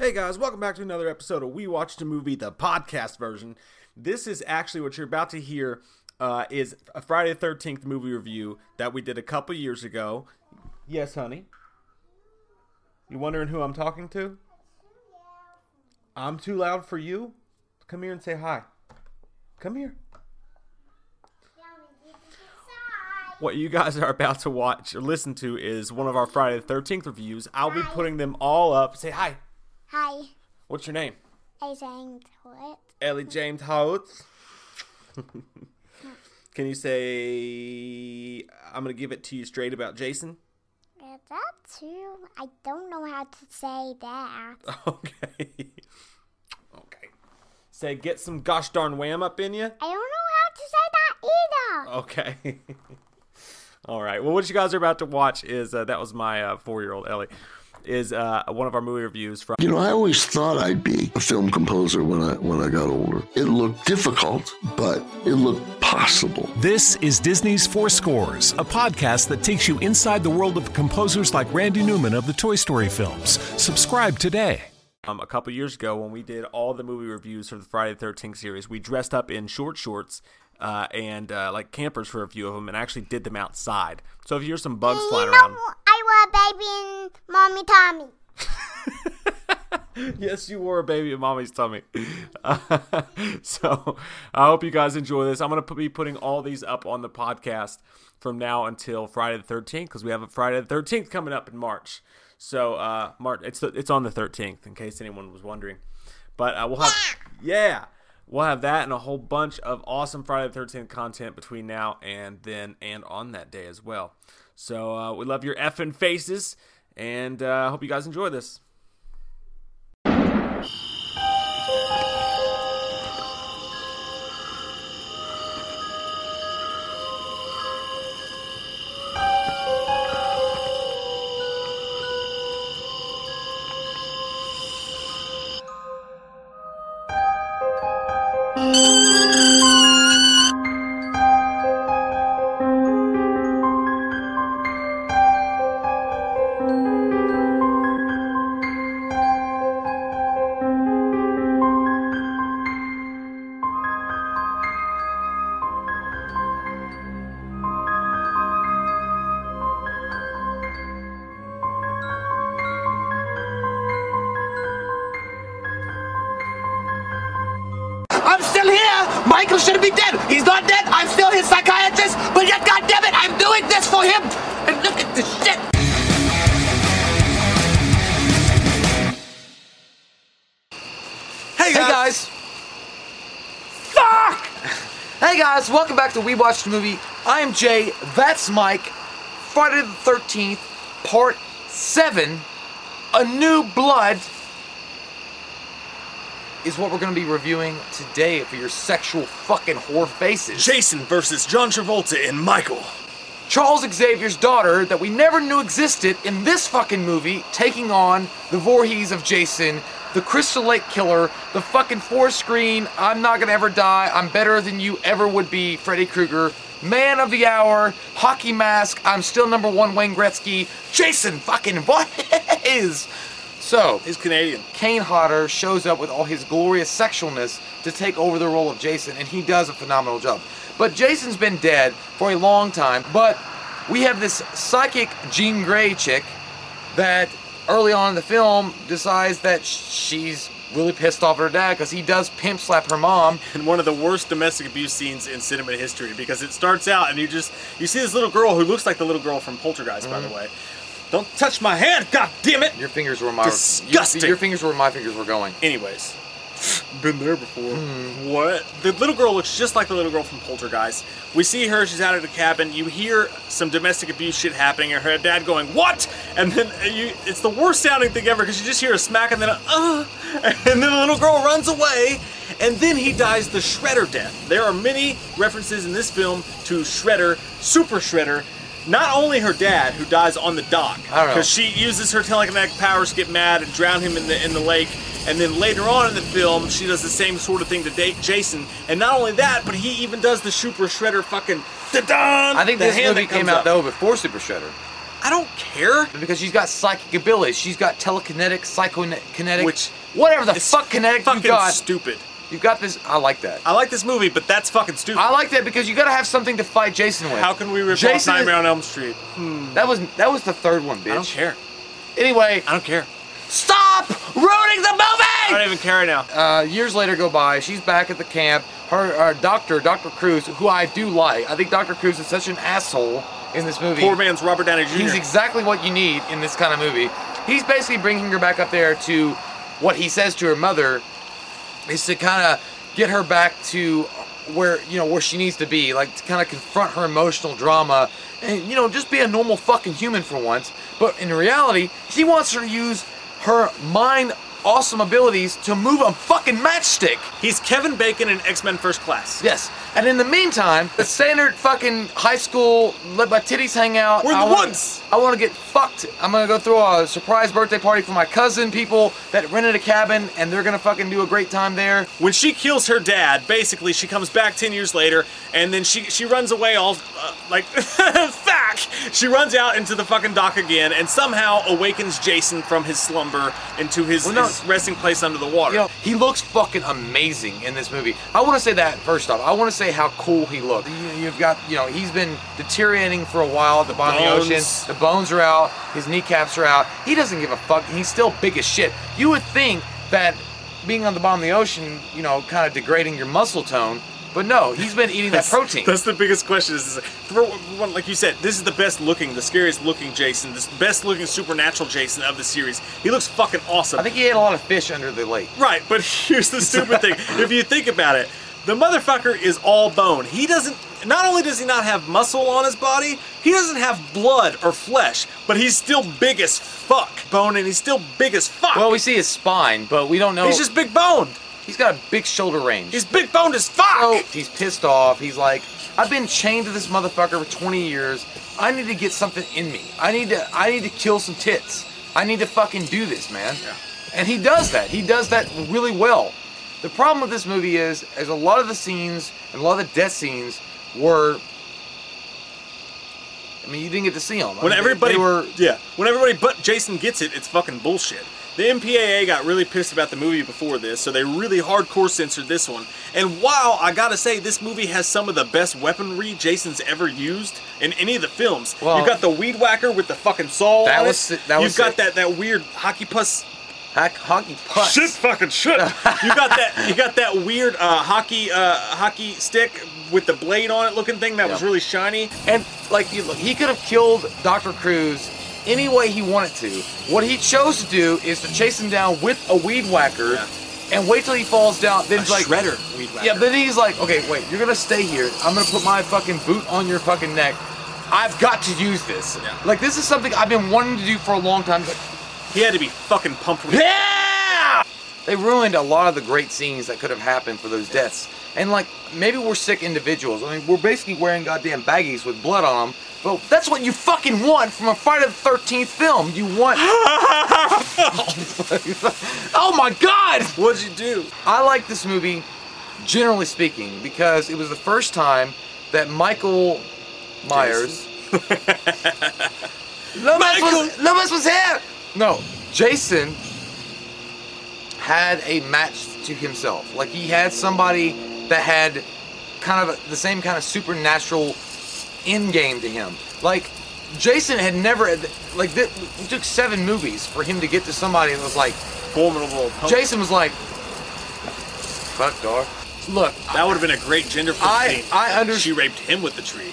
Hey guys, welcome back to another episode of We Watched a Movie, the podcast version. This is actually what you're about to hear uh, is a Friday the 13th movie review that we did a couple years ago. Yes, honey. You wondering who I'm talking to? I'm too loud for you? Come here and say hi. Come here. What you guys are about to watch or listen to is one of our Friday the 13th reviews. I'll be putting them all up. Say hi. Hi. What's your name? Ellie James Holt. Ellie James Holt. Can you say I'm gonna give it to you straight about Jason? Is that true? I don't know how to say that. Okay. okay. Say get some gosh darn wham up in you. I don't know how to say that either. Okay. All right. Well, what you guys are about to watch is uh, that was my uh, four-year-old Ellie is uh, one of our movie reviews from. You know, I always thought I'd be a film composer when I when I got older. It looked difficult, but it looked possible. This is Disney's Four Scores, a podcast that takes you inside the world of composers like Randy Newman of the Toy Story films. Subscribe today. Um, a couple years ago, when we did all the movie reviews for the Friday the 13th series, we dressed up in short shorts uh, and uh, like campers for a few of them and actually did them outside. So if you hear some bugs flying you know, around. I were a baby in mommy Tommy. yes, you were a baby in mommy's tummy. so I hope you guys enjoy this. I'm going to be putting all these up on the podcast from now until Friday the 13th because we have a Friday the 13th coming up in March. So uh, March, it's the, it's on the 13th in case anyone was wondering. But uh, we'll have yeah, we'll have that and a whole bunch of awesome Friday the 13th content between now and then and on that day as well. So uh, we love your effing faces and I uh, hope you guys enjoy this. I'm still here. Michael shouldn't be dead. He's not dead. I'm still his psychiatrist. But yet, goddamn it, I'm doing this for him. And look at this shit. Hey guys. Fuck. Hey guys, welcome back to We Watched a Movie. I am Jay. That's Mike. Friday the 13th, Part 7. A New Blood is what we're going to be reviewing today for your sexual fucking whore faces. Jason versus John Travolta and Michael. Charles Xavier's daughter that we never knew existed in this fucking movie taking on the Voorhees of Jason, the Crystal Lake Killer, the fucking four screen, I'm not gonna ever die, I'm better than you ever would be, Freddy Krueger, Man of the Hour, Hockey Mask, I'm still number one, Wayne Gretzky, Jason fucking Voorhees! So, He's Canadian. Kane Hodder shows up with all his glorious sexualness to take over the role of Jason, and he does a phenomenal job. But Jason's been dead for a long time, but we have this psychic Jean Grey chick that early on in the film decides that she's really pissed off at her dad because he does pimp slap her mom. And one of the worst domestic abuse scenes in cinema history because it starts out and you just you see this little girl who looks like the little girl from Poltergeist, by the mm-hmm. way. Don't touch my hand, god damn it! Your fingers were my Disgusting. Your, your fingers were where my fingers were going. Anyways, Been there before. Hmm. What? The little girl looks just like the little girl from Poltergeist. We see her, she's out of the cabin. You hear some domestic abuse shit happening, and her dad going, What? And then you, it's the worst sounding thing ever because you just hear a smack and then a, uh, and then the little girl runs away, and then he dies the Shredder death. There are many references in this film to Shredder, Super Shredder. Not only her dad, who dies on the dock, I don't know. because she uses her telekinetic powers to get mad and drown him in the in the lake. And then later on in the film, she does the same sort of thing to date Jason. And not only that, but he even does the Super Shredder fucking da-dun, I think the this movie came out up. though before Super Shredder I don't care. because she's got psychic abilities. She's got telekinetic, psychokinetic, Which whatever the fuck kinetic fucking you got. stupid. You've got this. I like that. I like this movie, but that's fucking stupid. I like that because you got to have something to fight Jason with. How can we rip Jason off is- Nightmare on Elm Street? That was that was the third one, bitch. I don't care. Anyway, I don't care. stop ruining the movie! I don't even care right now. Uh, years later go by. She's back at the camp. Her, her doctor, Dr. Crews, who I do like. I think Dr. Crews is such an asshole in this movie. Poor man's Robert Downey Jr. He's exactly what you need in this kind of movie. He's basically bringing her back up there to what he says to her mother is to kind of get her back to where you know where she needs to be, like to kind of confront her emotional drama and you know just be a normal fucking human for once. But in reality, he wants her to use her mind awesome abilities to move a fucking matchstick. He's Kevin Bacon in X Men First Class. Yes. And in the meantime, the standard fucking high school, let my titties hang out. We're in I the wanna- woods. I want to get fucked. I'm gonna go throw a surprise birthday party for my cousin, people that rented a cabin, and they're gonna fucking do a great time there. When she kills her dad, basically she comes back ten years later, and then she she runs away all uh, like fuck. She runs out into the fucking dock again, and somehow awakens Jason from his slumber into his, Well, no. his resting place under the water. You know, he looks fucking amazing in this movie. I want to say that first off. I want to say how cool he looked. You, you've got, you know, he's been deteriorating for a while at the bottom of the ocean. The bones are out. His kneecaps are out. He doesn't give a fuck. He's still big as shit. You would think that being on the bottom of the ocean, you know, kind of degrading your muscle tone. But no, he's been eating that protein. That's the biggest question. Is, is for one, like you said, this is the best looking, the scariest looking Jason, the best looking supernatural Jason of the series. He looks fucking awesome. I think he ate a lot of fish under the lake. Right, but here's the stupid thing. If you think about it, the motherfucker is all bone. He doesn't. Not only does he not have muscle on his body, he doesn't have blood or flesh, but he's still big as fuck. Bone, and he's still big as fuck. Well, we see his spine, but we don't know. he's just big boned. He's got a big shoulder range. He's big boned as fuck. So he's pissed off. He's like, I've been chained to this motherfucker for 20 years. I need to get something in me. I need to I need to kill some tits. I need to fucking do this, man. And he does that. He does that really well. The problem with this movie is, is a lot of the scenes and a lot of the death scenes were. I mean, you didn't get to see them. when everybody were. yeah, when everybody but Jason gets it, it's fucking bullshit. The MPAA got really pissed about the movie before this, so they really hardcore censored this one. And while I gotta say, this movie has some of the best weaponry Jason's ever used in any of the films. Well- You've got the weed whacker with the fucking saw. That on was it. that was You've got sick. that that weird hockey puss. Hockey putts. Shit, fucking shit. you got that. You got that weird uh, hockey uh, hockey stick with the blade on it looking thing that was really shiny. And like, you look, he could have killed Dr. Crews any way he wanted to. What he chose to do is to chase him down with a weed whacker Yeah. and wait till he falls down. Then like, shredder weed whacker. yeah, then he's like, okay, wait, you're gonna stay here. I'm gonna put my fucking boot on your fucking neck. I've got to use this. Yeah. Like, this is something I've been wanting to do for a long time. But He had to be fucking pumped with yeah! They ruined a lot of the great scenes that could have happened for those deaths. And like, maybe we're sick individuals. I mean, we're basically wearing goddamn baggies with blood on them. But that's what you fucking want from a Friday the 13th film. You want. oh my god! What'd you do? I like this movie, generally speaking, because it was the first time that Michael Myers. Lopez was, Lopez was here! No, Jason had a match to himself. Like, he had somebody that had kind of the same kind of supernatural end game to him. Like, Jason had never, like, it took seven movies for him to get to somebody that was like, Formidable. opponent. Jason was like, fuck, dog. Look, That would have been a great gender flip I- scene. I under- She raped him with the tree.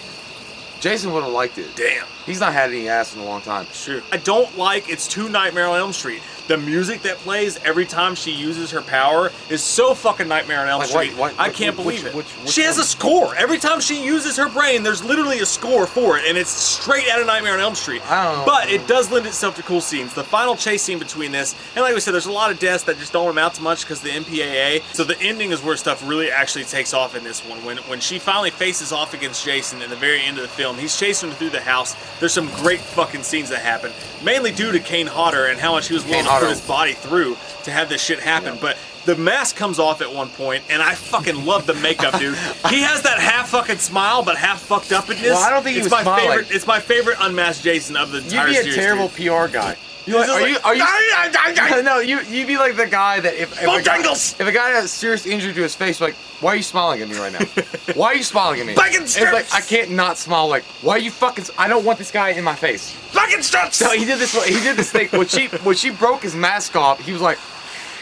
Jason would have liked it. Damn. He's not had any ass in a long time. True. I don't like it's two Nightmare on Elm Street. The music that plays every time she uses her power is so fucking Nightmare on Elm Like, Street. wait, I can't which- believe it. which- which she has one? a score every time she uses her brain. There's literally a score for it, and it's straight out of Nightmare on Elm Street. I don't know. But it does lend itself to cool scenes. The final chase scene between this, and like we said, there's a lot of deaths that just don't amount to much because the MPAA. So the ending is where stuff really actually takes off in this one. When when she finally faces off against Jason in the very end of the film, he's chasing her through the house. There's some great fucking scenes that happen, mainly due to Kane Hodder and how much he was willing Kane to put his body through to have this shit happen. But the mask comes off at one point, and I fucking love the makeup, dude. he has that half fucking smile, but half fucked upness. Well, I don't think he it's was my smiling. favorite. It's my favorite unmasked Jason of the entire You'd be a series. terrible dude. PR guy. Like, are like, you? Are you? No, you you'd be like the guy that if if a guy, if a guy a serious injury to his face, like why are you smiling at me right now? why are you smiling at me? Bacon It's like! I can't not smile. Like why are you fucking? I don't want this guy in my face. Fucking struts! So he did this. He did this thing when she when she broke his mask off. He was like,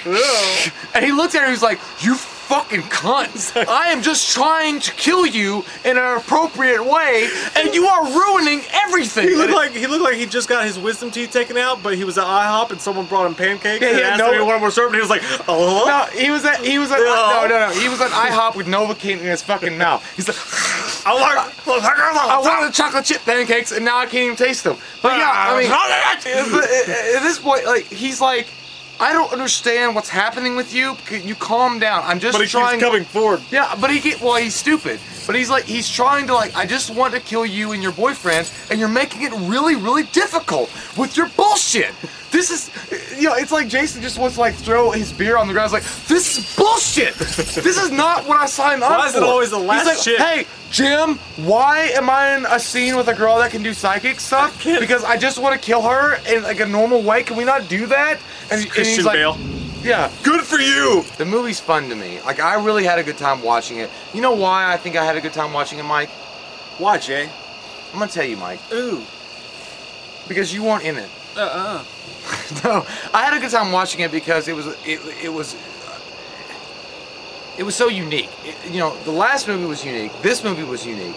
and he looked at her. He was like, "You fucking cunt! I am just trying to kill you in an appropriate way, and you are ruining everything." He looked like he looked like he just got his wisdom teeth taken out, but he was at IHOP and someone brought him pancakes Yeah, and asked no- him he wanted more served, and he was like, "Oh, No, he was at he was at No. no no no he was at IHOP with Novocaine in his fucking mouth. He's like, I want I wanted the chocolate chip pancakes and now I can't even taste them. But yeah, I ah. mean, at at this point, like he's like, I don't understand what's happening with you. Can you calm down? I'm just but he trying. keeps coming forward. Yeah, but he get well, he's stupid. But he's like he's trying to like I just want to kill you and your boyfriend, and you're making it really, really difficult with your bullshit. This is you know, it's like Jason just wants to like throw his beer on the ground. It's like, this is bullshit. this is not what I signed up for. Why is it always the last he's like, shit? Hey, Jim, why am I in a scene with a girl that can do psychic stuff? can't- Because I just want to kill her in like a normal way. Can we not do that? And, and Christian he's like, Bale. Yeah. Good for you. The movie's fun to me. Like I really had a good time watching it. You know why I think I had a good time watching it, Mike? Why, Jay? I'm gonna tell you, Mike. Ooh. Because you weren't in it. Uh-uh. no, I had a good time watching it because it was it, it was it was so unique. It- you know, the last movie was unique. This movie was unique.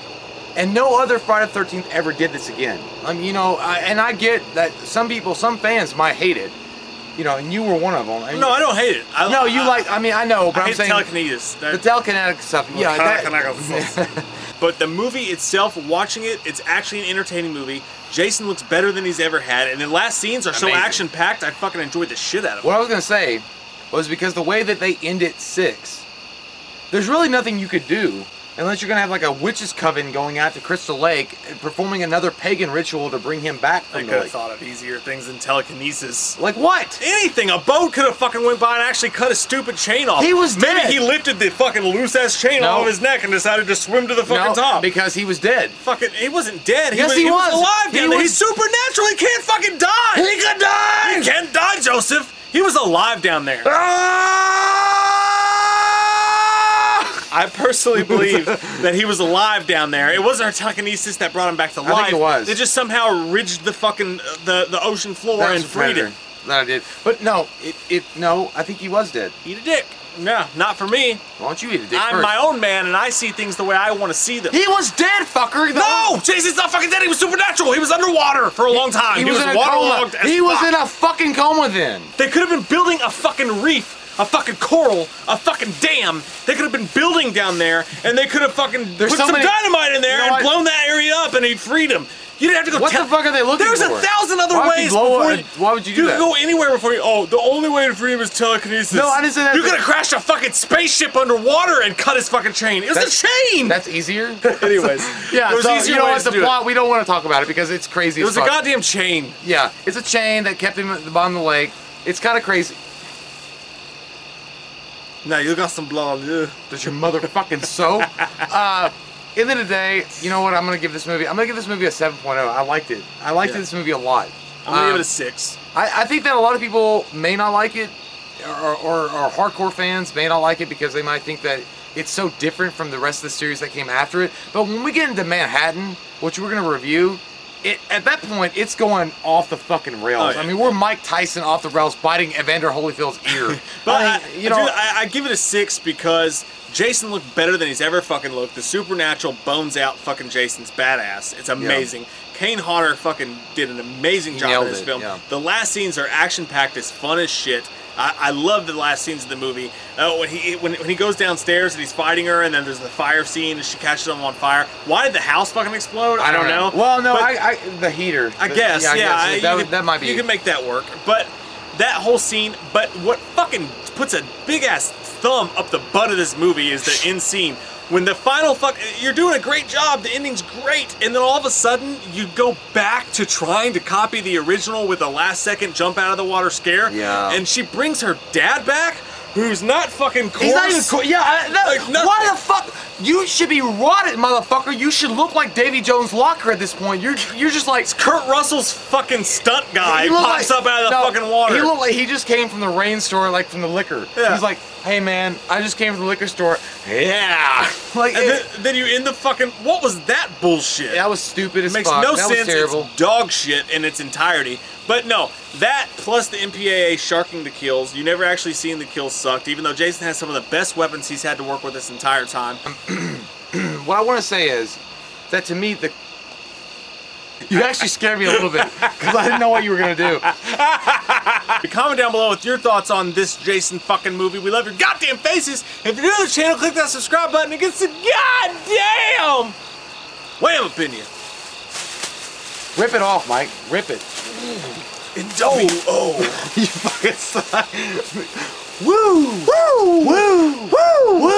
And no other Friday the 13th ever did this again. I mean, you know, I, and I get that some people, some fans might hate it. You know, and you were one of them. And- No, I don't hate it. I, No, you I, like. I mean, I know, but I I'm hate saying telekinesis. the That- telekinetic stuff. Yeah, that, but the movie itself, watching it, it's actually an entertaining movie. Jason looks better than he's ever had, and the last scenes are so action packed. I fucking enjoyed the shit out of it. What I was gonna say was because the way that they end it six, there's really nothing you could do unless you're gonna have like a witch's coven going out to Crystal Lake and performing another pagan ritual to bring him back I from could the have lake. thought of easier things than telekinesis. Like what? Anything. A boat could have fucking went by and actually cut a stupid chain off. He was dead. Maybe dead. he lifted the fucking loose ass chain No. off his neck and decided to swim to the fucking No, top. because he was dead. fucking, he wasn't dead. He Yes, was, he was. was. alive He down there. was- He's supernatural. He can't fucking die. He could die! He can't die, Joseph. He was alive down there. Ah! I personally believe that he was alive down there. It wasn't our telekinesis that brought him back to I think life. it was. It just somehow ridged the fucking uh, the the ocean floor That and a freed predator him. that I did. But no, it, it no, I think he was dead. Eat a dick. No, not for me. Why don't you eat a dick I'm first? my own man, and I see things the way I want to see them. He was dead, fucker. The- no, Jason's not fucking dead. He was supernatural. He was underwater for a long time. He, was, in a waterlogged coma. as He was fuck. in a fucking coma then. They could have been building a fucking reef, a fucking coral, a fucking dam. They could have been building down there, and they could have fucking There's put so some many- dynamite in there You know and what? blown that area up, and he'd freed him. You didn't have to go. What tell- the fuck are they looking for? There's for? a thousand other Why would you ways. blow before it? Why would you do you that? could go anywhere before you. Oh, the only way to free him is telekinesis. No, I didn't say that. You could have crashed a fucking spaceship underwater and cut his fucking chain. It was That's- a chain. That's easier. Anyways, Yeah, there was so easier you know ways what? The to do it. plot, we don't want to talk about it because it's crazy It as was a fuck. goddamn chain. Yeah, it's a chain that kept him at the bottom of the lake. It's kind of crazy. Now you got some blood. Ugh. Does your motherfucking so? uh, end of the day, you know what? I'm gonna give this movie. I'm gonna give this movie a 7.0. I liked it. I liked Yeah. this movie a lot. I'm gonna Um, give it a six. I, I think that a lot of people may not like it, or, or, or hardcore fans may not like it because they might think that it's so different from the rest of the series that came after it. But when we get into Manhattan, which we're gonna review, it, at that point, it's going off the fucking rails. Oh, yeah. I mean, we're Mike Tyson off the rails biting Evander Holyfield's ear. But I I, you know, dude, I, I give it a six because Jason looked better than he's ever fucking looked. The supernatural bones out fucking Jason's badass. It's amazing. Kane Hodder fucking did an amazing He job in this it, film. yeah. The last scenes are action packed as fun as shit. I, I love the last scenes of the movie. Uh, when he when, when he goes downstairs and he's fighting her, and then there's the fire scene and she catches him on fire. Why did the house fucking explode? I don't know. Well, no, I, I the heater. I The- guess, yeah, I guess. That, could- that might be. You can make that work, but that whole scene. But what fucking puts a big ass thumb up the butt of this movie is the end scene when the final fuck. You're doing a great job. The ending's great, and then all of a sudden you go back to trying to copy the original with a last second jump out of the water scare. Yeah. and she brings her dad back, who's not fucking. Coarse. He's not even cool. Yeah, I, that, Like why the fuck? You should be rotted, motherfucker. You should look like Davy Jones' locker at this point. You're you're just like Kurt Russell's fucking stunt guy He pops like- up out of the no, fucking water. He looked like he just came from the rain store, like from the liquor. Yeah. He's like, hey man, I just came from the liquor store. Yeah, like and it, then, then you end the fucking. What was that bullshit? that was stupid as It makes fuck. no that sense. Was terrible. It's dog shit in its entirety. But no, that plus the MPAA sharking the kills. You never actually seen the kills sucked, even though Jason has some of the best weapons he's had to work with this entire time. What I want to say is that to me the. You actually scared me a little bit because I didn't know what you were gonna do. Comment down below with your thoughts on this Jason fucking movie. We love your goddamn faces. If you're new to the channel, click that subscribe button and get some goddamn wham opinion. Rip it off, Mike. Rip it. Oh, oh. you fucking suck. Woo! Woo! Woo! Woo!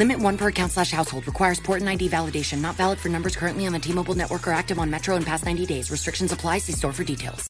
Limit one per account slash household. Requires port and ID validation. Not valid for numbers currently on the T-Mobile network or active on Metro in past 90 days. Restrictions apply. See store for details.